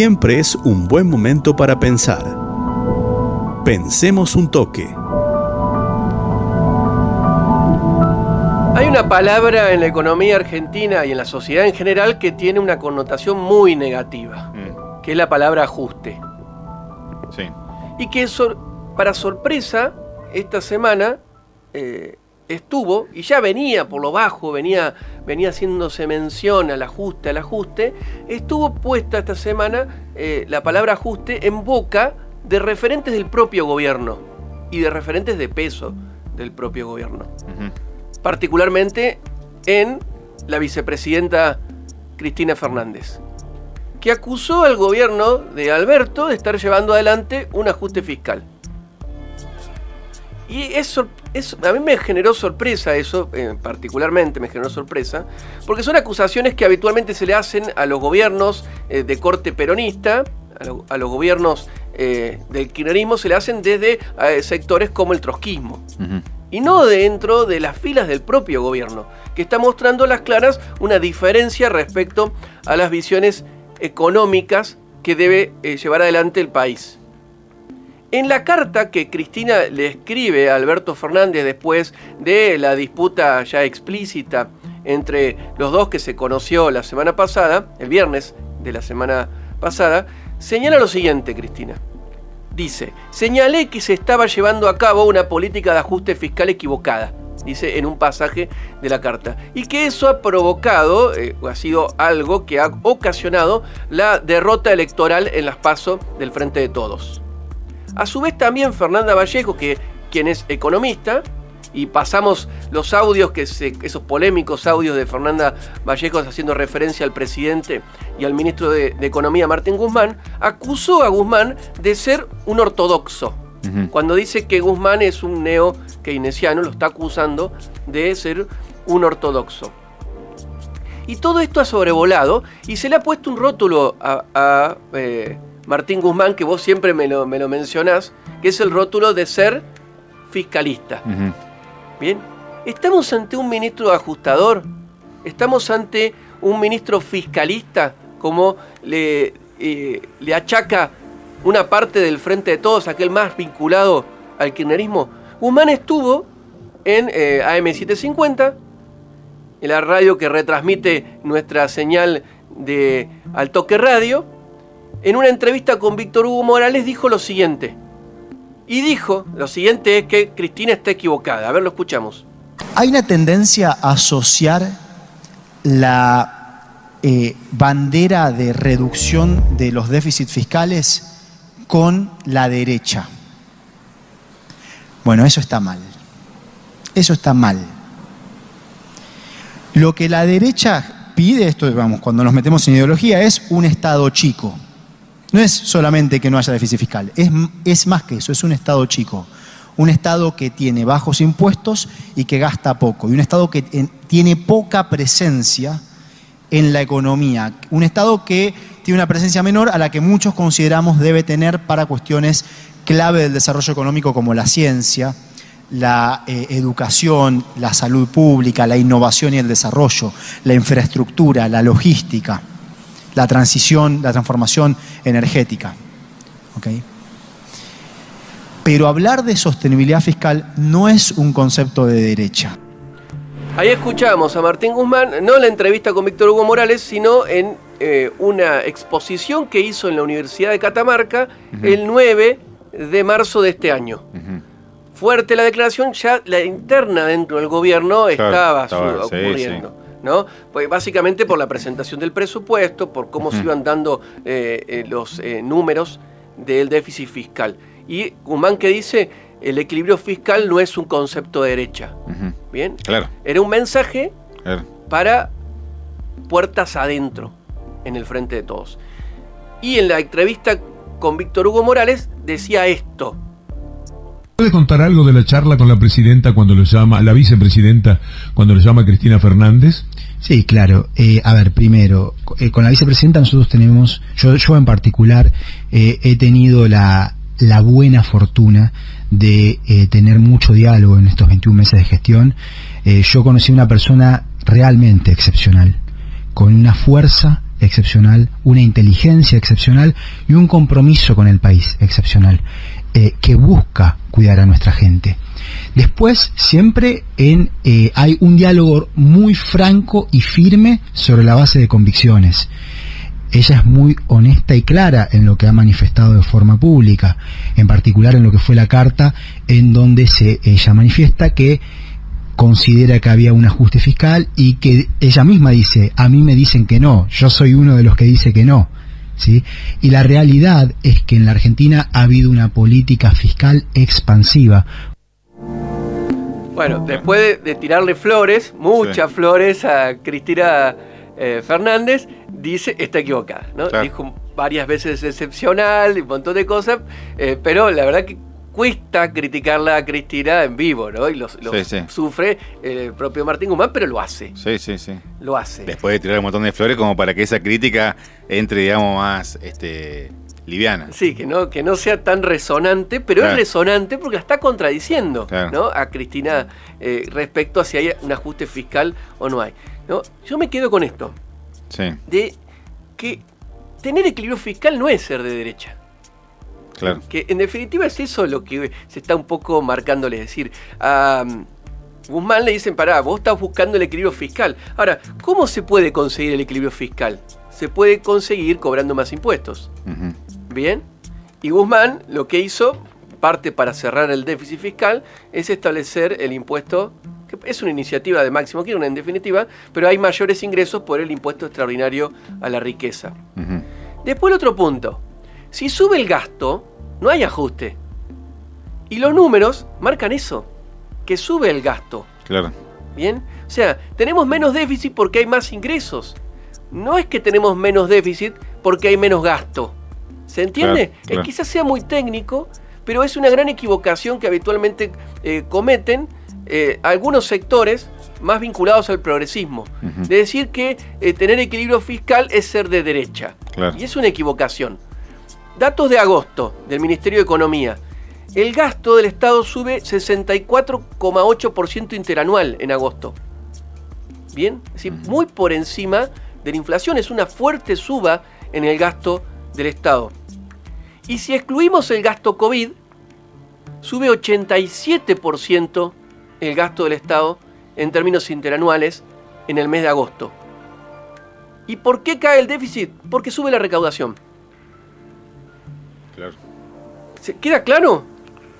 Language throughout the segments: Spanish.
siempre es un buen momento para pensar. Pensemos un toque. Hay una palabra en la economía argentina y en la sociedad en general que tiene una connotación muy negativa, Mm, que es la palabra ajuste. sí. Y que sor- para sorpresa, esta semana eh, estuvo, y ya venía por lo bajo, venía, venía haciéndose mención al ajuste, al ajuste, estuvo puesta esta semana eh, la palabra ajuste en boca de referentes del propio gobierno y de referentes de peso del propio gobierno. Particularmente en la vicepresidenta Cristina Fernández, que acusó al gobierno de Alberto de estar llevando adelante un ajuste fiscal. Y eso, eso a mí me generó sorpresa eso, eh, particularmente me generó sorpresa, porque son acusaciones que habitualmente se le hacen a los gobiernos eh, de corte peronista, a, lo- a los gobiernos eh, del kirchnerismo se le hacen desde sectores como el trotskismo y no dentro de las filas del propio gobierno, que está mostrando a las claras una diferencia respecto a las visiones económicas que debe llevar adelante el país. En la carta que Cristina le escribe a Alberto Fernández después de la disputa ya explícita entre los dos que se conoció la semana pasada, el viernes de la semana pasada, señala lo siguiente, Cristina. Dice, señalé que se estaba llevando a cabo una política de ajuste fiscal equivocada, dice en un pasaje de la carta, y que eso ha provocado, eh, o ha sido algo que ha ocasionado la derrota electoral en las pasos del Frente de Todos. A su vez también Fernanda Vallejo, que, quien es economista, y pasamos los audios, que se- esos polémicos audios de Fernanda Vallejo haciendo referencia al presidente y al ministro de, de Economía, Martín Guzmán, acusó a Guzmán de ser un ortodoxo. Cuando dice que Guzmán es un neo-keynesiano, lo está acusando de ser un ortodoxo. Y todo esto ha sobrevolado y se le ha puesto un rótulo a, a, eh, Martín Guzmán, que vos siempre me lo, me lo mencionás, que es el rótulo de ser fiscalista. Bien, estamos ante un ministro ajustador, estamos ante un ministro fiscalista, como le, eh, le achaca una parte del frente de todos, aquel más vinculado al kirchnerismo. Guzmán estuvo en eh, AM750, en la radio que retransmite nuestra señal de Al Toque Radio, en una entrevista con Víctor Hugo Morales dijo lo siguiente. Y dijo, lo siguiente es que Cristina está equivocada. A ver, lo escuchamos. Hay una tendencia a asociar la eh, bandera de reducción de los déficits fiscales con la derecha. Bueno, eso está mal. Eso está mal. Lo que la derecha pide, esto vamos, cuando nos metemos en ideología, es un Estado chico. No es solamente que no haya déficit fiscal, es, es más que eso, es un Estado chico. Un Estado que tiene bajos impuestos y que gasta poco. Y un Estado que en- tiene poca presencia en la economía. Un Estado que tiene una presencia menor a la que muchos consideramos debe tener para cuestiones clave del desarrollo económico como la ciencia, la eh, educación, la salud pública, la innovación y el desarrollo, la infraestructura, la logística, la transición, la transformación energética. ¿Ok? Pero hablar de sostenibilidad fiscal no es un concepto de derecha. Ahí escuchamos a Martín Guzmán, no en la entrevista con Víctor Hugo Morales, sino en eh, una exposición que hizo en la Universidad de Catamarca el 9 de marzo de este año. Ujú. Fuerte la declaración, ya la interna dentro del gobierno estaba, estaba, su- sí, ocurriendo. ¿no? Pues básicamente por la presentación del presupuesto, por cómo se iban dando eh, eh, los eh, números del déficit fiscal. Y Guzmán que dice, el equilibrio fiscal no es un concepto de derecha. Bien, Claro, era un mensaje claro. para puertas adentro en el frente de todos. Y en la entrevista con Víctor Hugo Morales decía esto. ¿Puede contar algo de la charla con la presidenta cuando lo llama, la vicepresidenta cuando lo llama Cristina Fernández? Sí, claro. Eh, a ver, primero, eh, con la vicepresidenta nosotros tenemos, yo, en particular, eh, he tenido la, buena fortuna de tener mucho diálogo en estos 21 meses de gestión. Yo conocí una persona realmente excepcional, con una fuerza excepcional, una inteligencia excepcional y un compromiso con el país excepcional, eh, que busca cuidar a nuestra gente. Después, siempre eh, hay un diálogo muy franco y firme sobre la base de convicciones. Ella es muy honesta y clara en lo que ha manifestado de forma pública, en particular en lo que fue la carta en donde se, ella manifiesta que considera que había un ajuste fiscal y que ella misma dice, a mí me dicen que no, yo soy uno de los que dice que no. ¿Sí? Y la realidad es que en la Argentina ha habido una política fiscal expansiva. Bueno, después de, tirarle flores, muchas flores a Cristina eh, Fernández, dice, está equivocada, ¿no? Dijo varias veces excepcional y un montón de cosas, eh, pero la verdad que cuesta criticarla a Cristina en vivo, ¿no? Y lo sufre el propio Martín Guzmán, pero lo hace. Sí, sí, sí. Lo hace. Después de tirar un montón de flores como para que esa crítica entre, digamos, más este, liviana. Sí, que no, que no sea tan resonante, pero es resonante porque la está contradiciendo ¿no? a Cristina eh, respecto a si hay un ajuste fiscal o no hay. ¿no? Yo me quedo con esto. Sí. De que tener equilibrio fiscal no es ser de derecha. Que en definitiva es eso lo que se está un poco marcándole. Es decir, a Guzmán le dicen, pará, vos estás buscando el equilibrio fiscal. Ahora, ¿cómo se puede conseguir el equilibrio fiscal? Se puede conseguir cobrando más impuestos. Bien. Y Guzmán lo que hizo, parte para cerrar el déficit fiscal, es establecer el impuesto, que es una iniciativa de máximo quiero en definitiva, pero hay mayores ingresos por el impuesto extraordinario a la riqueza. Después el otro punto. Si sube el gasto, no hay ajuste. Y los números marcan eso, que sube el gasto. Claro. Bien, o sea, tenemos menos déficit porque hay más ingresos. No es que tenemos menos déficit porque hay menos gasto. ¿Se entiende? Es, quizás sea muy técnico, pero es una gran equivocación que habitualmente eh, cometen eh, algunos sectores más vinculados al progresismo. De decir que eh, tener equilibrio fiscal es ser de derecha. Y es una equivocación. Datos de agosto del Ministerio de Economía. El gasto del Estado sube 64,8% interanual en agosto. Bien, es decir, muy por encima de la inflación. Es una fuerte suba en el gasto del Estado. Y si excluimos el gasto COVID, sube 87% el gasto del Estado en términos interanuales en el mes de agosto. ¿Y por qué cae el déficit? Porque sube la recaudación. Claro. ¿Queda claro?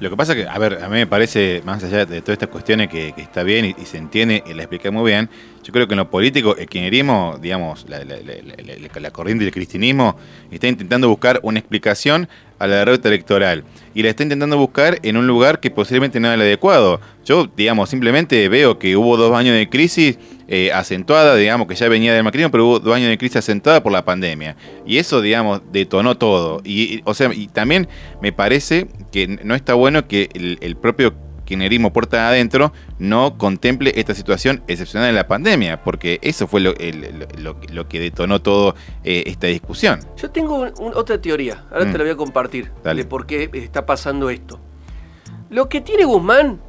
Lo que pasa que, a ver, a mí me parece, más allá de todas estas cuestiones que, está bien y, se entiende y la explica muy bien, yo creo que en lo político, el kirchnerismo, digamos, la, la, corriente del cristianismo, está intentando buscar una explicación a la derrota electoral y la está intentando buscar en un lugar que posiblemente no es el adecuado. Yo, digamos, simplemente veo que hubo dos años de crisis eh, acentuada, digamos, que ya venía del macrismo, pero hubo dos años de crisis acentuada por la pandemia. Y eso, digamos, detonó todo. Y, o sea, y también me parece que no está bueno que el, el propio kirchnerismo puerta adentro no contemple esta situación excepcional en la pandemia, porque eso fue lo, lo, que detonó toda eh, esta discusión. Yo tengo otra teoría, ahora te mm. la voy a compartir, de por qué está pasando esto. Lo que tiene Guzmán,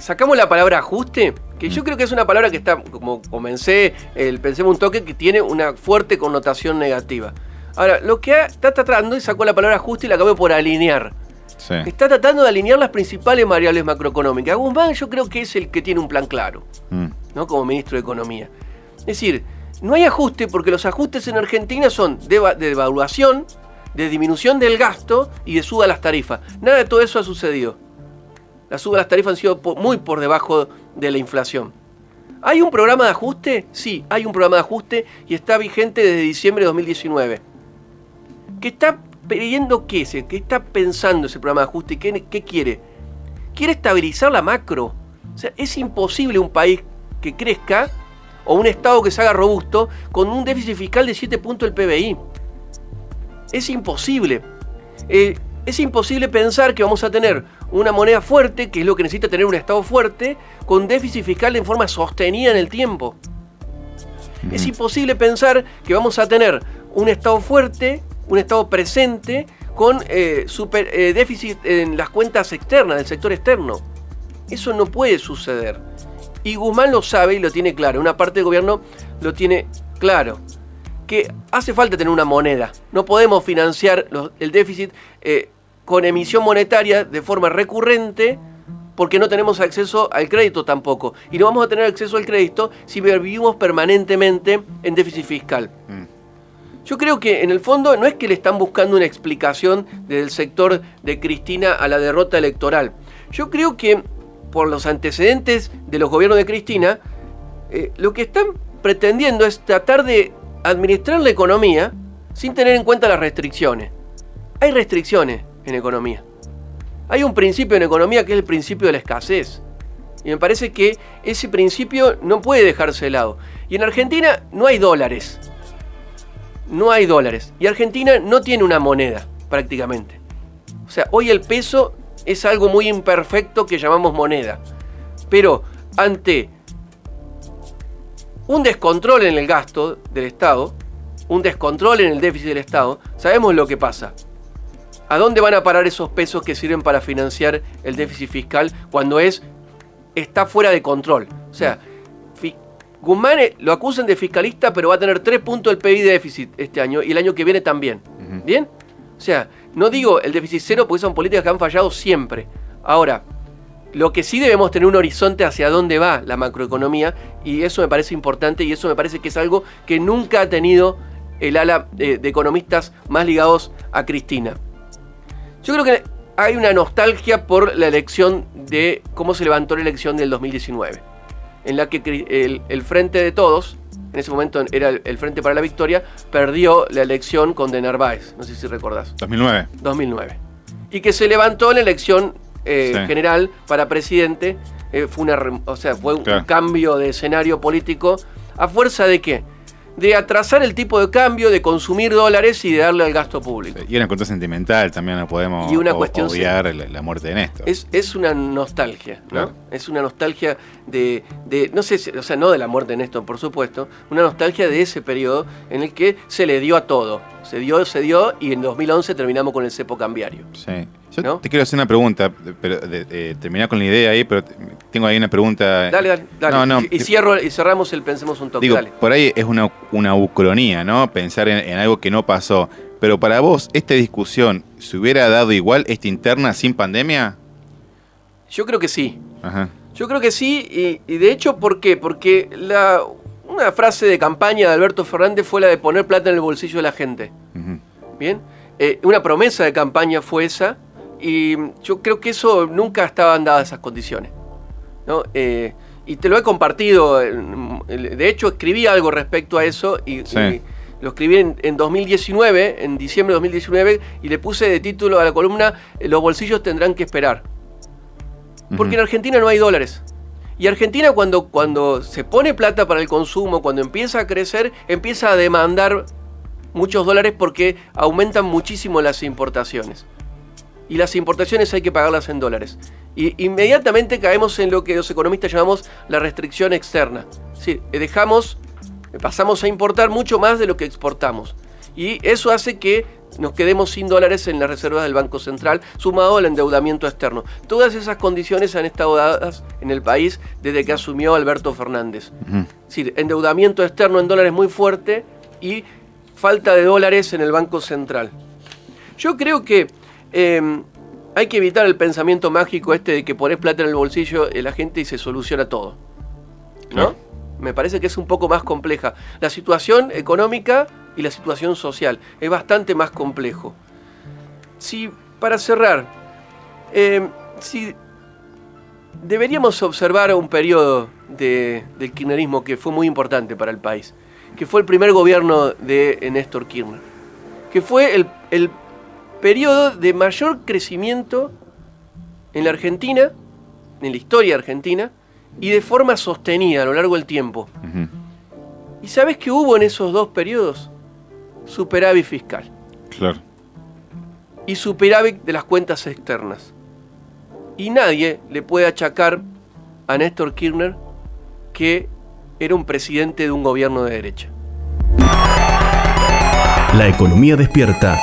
sacamos la palabra ajuste, que yo mm. creo que es una palabra que está, como comencé, el pensemos un toque, que tiene una fuerte connotación negativa. Ahora, lo que está tratando y sacó la palabra ajuste y la acabó por alinear. Está tratando de alinear las principales variables macroeconómicas. Guzmán yo creo que es el que tiene un plan claro, mm. ¿no? Como ministro de Economía. Es decir, no hay ajuste porque los ajustes en Argentina son de, devaluación, de disminución del gasto y de suba las tarifas. Nada de todo eso ha sucedido. Las subas de las tarifas han sido muy por debajo de la inflación. ¿Hay un programa de ajuste? Sí, hay un programa de ajuste y está vigente desde diciembre de 2019. Que está pidiendo qué, qué está pensando ese programa de ajuste y qué, quiere. Quiere estabilizar la macro. O sea, es imposible un país que crezca o un Estado que se haga robusto con un déficit fiscal de 7 puntos del PBI. Es imposible. Eh, es imposible pensar que vamos a tener una moneda fuerte, que es lo que necesita tener un Estado fuerte, con déficit fiscal en forma sostenida en el tiempo. Es imposible pensar que vamos a tener un Estado fuerte un Estado presente con eh, super, eh, déficit en las cuentas externas, del sector externo. Eso no puede suceder. Y Guzmán lo sabe y lo tiene claro. Una parte del gobierno lo tiene claro. que hace falta tener una moneda. No podemos financiar el déficit eh, con emisión monetaria de forma recurrente porque no tenemos acceso al crédito tampoco. Y no vamos a tener acceso al crédito si vivimos permanentemente en déficit fiscal. Mm. Yo creo que en el fondo no es que le están buscando una explicación del sector de Cristina a la derrota electoral. Yo creo que por los antecedentes de los gobiernos de Cristina, eh, lo que están pretendiendo es tratar de administrar la economía sin tener en cuenta las restricciones. Hay restricciones en economía. Hay un principio en economía que es el principio de la escasez. Y me parece que ese principio no puede dejarse de lado. Y en Argentina no hay dólares. No hay dólares. Y Argentina no tiene una moneda, prácticamente. O sea, hoy el peso es algo muy imperfecto que llamamos moneda. Pero ante un descontrol en el gasto del Estado, un descontrol en el déficit del Estado, sabemos lo que pasa. ¿A dónde van a parar esos pesos que sirven para financiar el déficit fiscal cuando es está fuera de control? O sea, Guzmán eh, lo acusan de fiscalista, pero va a tener 3 puntos del PIB de déficit este año y el año que viene también. ¿Bien? O sea, no digo el déficit cero porque son políticas que han fallado siempre. Ahora, lo que sí debemos tener un horizonte hacia dónde va la macroeconomía y eso me parece importante y eso me parece que es algo que nunca ha tenido el ala eh, de economistas más ligados a Cristina. Yo creo que hay una nostalgia por la elección de cómo se levantó la elección del 2019, en la que el, el Frente de Todos, en ese momento era el, el Frente para la Victoria, perdió la elección con De Narváez, no sé si recordás. 2009. 2009. Y que se levantó en la elección eh, Sí. general para presidente. eh, fue, una, o sea, fue un cambio de escenario político. ¿A fuerza de qué? De atrasar el tipo de cambio, de consumir dólares y de darle al gasto público. Y una cuestión sentimental también no podemos Y una o- cuestión obviar la, la muerte de Néstor. Es, es una nostalgia, ¿no? Claro. Es una nostalgia de, de- no sé, o sea, no de la muerte de Néstor, por supuesto, una nostalgia de ese periodo en el que se le dio a todo. Se dio, se dio y en 2011 terminamos con el cepo cambiario. Sí. Yo ¿No? te quiero hacer una pregunta, pero de, de- terminar con la idea ahí, pero te- tengo ahí una pregunta. Dale, dale, dale. No, no. y, y cierro, y cerramos el Pensemos un toque, Digo, dale. por ahí es una, una ucronía, ¿no? Pensar en, en algo que no pasó. Pero para vos, ¿esta discusión se hubiera dado igual, esta interna, sin pandemia? Yo creo que sí. Ajá. Yo creo que sí, y, y de hecho, ¿por qué? Porque la, una frase de campaña de Alberto Fernández fue la de poner plata en el bolsillo de la gente. Bien, Eh, una promesa de campaña fue esa y yo creo que eso nunca estaban dadas esas condiciones. ¿no? Eh, y te lo he compartido, de hecho escribí algo respecto a eso y, Sí. y lo escribí en, en 2019, en diciembre de 2019, y le puse de título a la columna eh, Los bolsillos tendrán que esperar. Porque en. Argentina no hay dólares. Y Argentina cuando, cuando se pone plata para el consumo, cuando empieza a crecer, empieza a demandar muchos dólares porque aumentan muchísimo las importaciones. Y las importaciones hay que pagarlas en dólares. Y inmediatamente caemos en lo que los economistas llamamos la restricción externa. Decir, eh, dejamos, eh, pasamos a importar mucho más de lo que exportamos. Y eso hace que nos quedemos sin dólares en las reservas del Banco Central, sumado al endeudamiento externo. Todas esas condiciones han estado dadas en el país desde que asumió Alberto Fernández. Ujú. Es decir, endeudamiento externo en dólares muy fuerte y falta de dólares en el Banco Central. Yo creo que eh, hay que evitar el pensamiento mágico este de que pones plata en el bolsillo de la gente y se soluciona todo. ¿No? Me parece que es un poco más compleja. La situación económica y la situación social es bastante más complejo. Si, para cerrar, eh, si deberíamos observar un periodo de- del kirchnerismo que fue muy importante para el país, que fue el primer gobierno de Néstor Kirchner, que fue el, el periodo de mayor crecimiento en la Argentina, en la historia argentina, y de forma sostenida a lo largo del tiempo. ¿Y sabes qué hubo en esos dos periodos? Superávit fiscal Claro. y superávit de las cuentas externas. Y nadie le puede achacar a Néstor Kirchner que era un presidente de un gobierno de derecha. La economía despierta